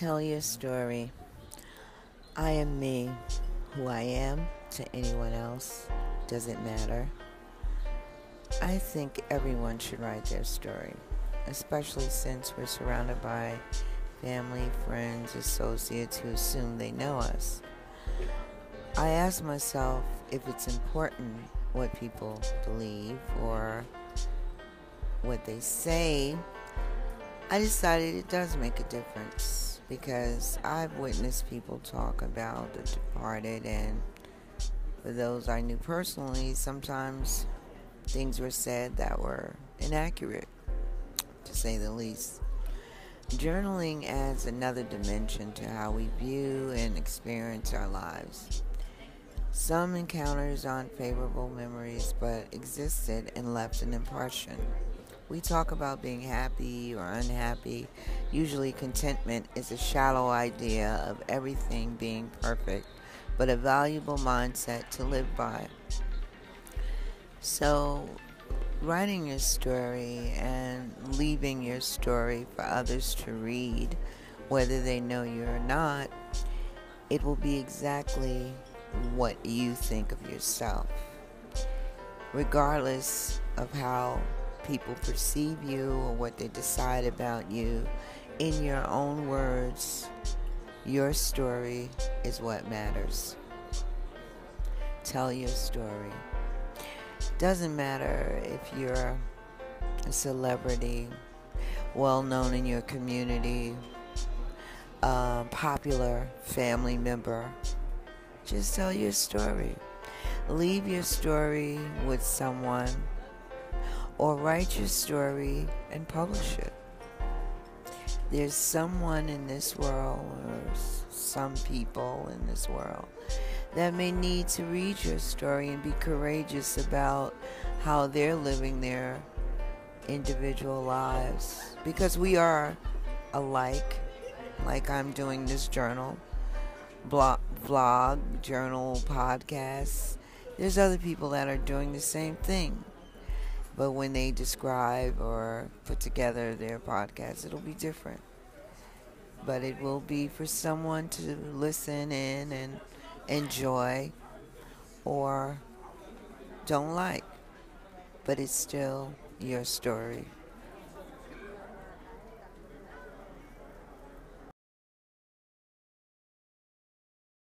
Tell your story. I am me. Who I am to anyone else doesn't matter. I think everyone should write their story, especially since we're surrounded by family, friends, associates who assume they know us. I ask myself if it's important what people believe or what they say. I decided it does make a difference because I've witnessed people talk about the departed, and for those I knew personally, sometimes things were said that were inaccurate, to say the least. Journaling adds another dimension to how we view and experience our lives. Some encounters aren't favorable memories, but existed and left an impression. We talk about being happy or unhappy. Usually, contentment is a shallow idea of everything being perfect, but a valuable mindset to live by. So, writing your story and leaving your story for others to read, whether they know you or not, it will be exactly what you think of yourself. Regardless of how people perceive you or what they decide about you, in your own words, your story is what matters. Tell your story. Doesn't matter if you're a celebrity, well known in your community, a popular family member. Just tell your story. Leave your story with someone or write your story and publish it. There's someone in this world, or some people in this world, that may need to read your story and be courageous about how they're living their individual lives. Because we are alike, like I'm doing this journal, blog, vlog, journal, podcast. There's other people that are doing the same thing. But when they describe or put together their podcast, it'll be different. But it will be for someone to listen in and enjoy or don't like. But it's still your story.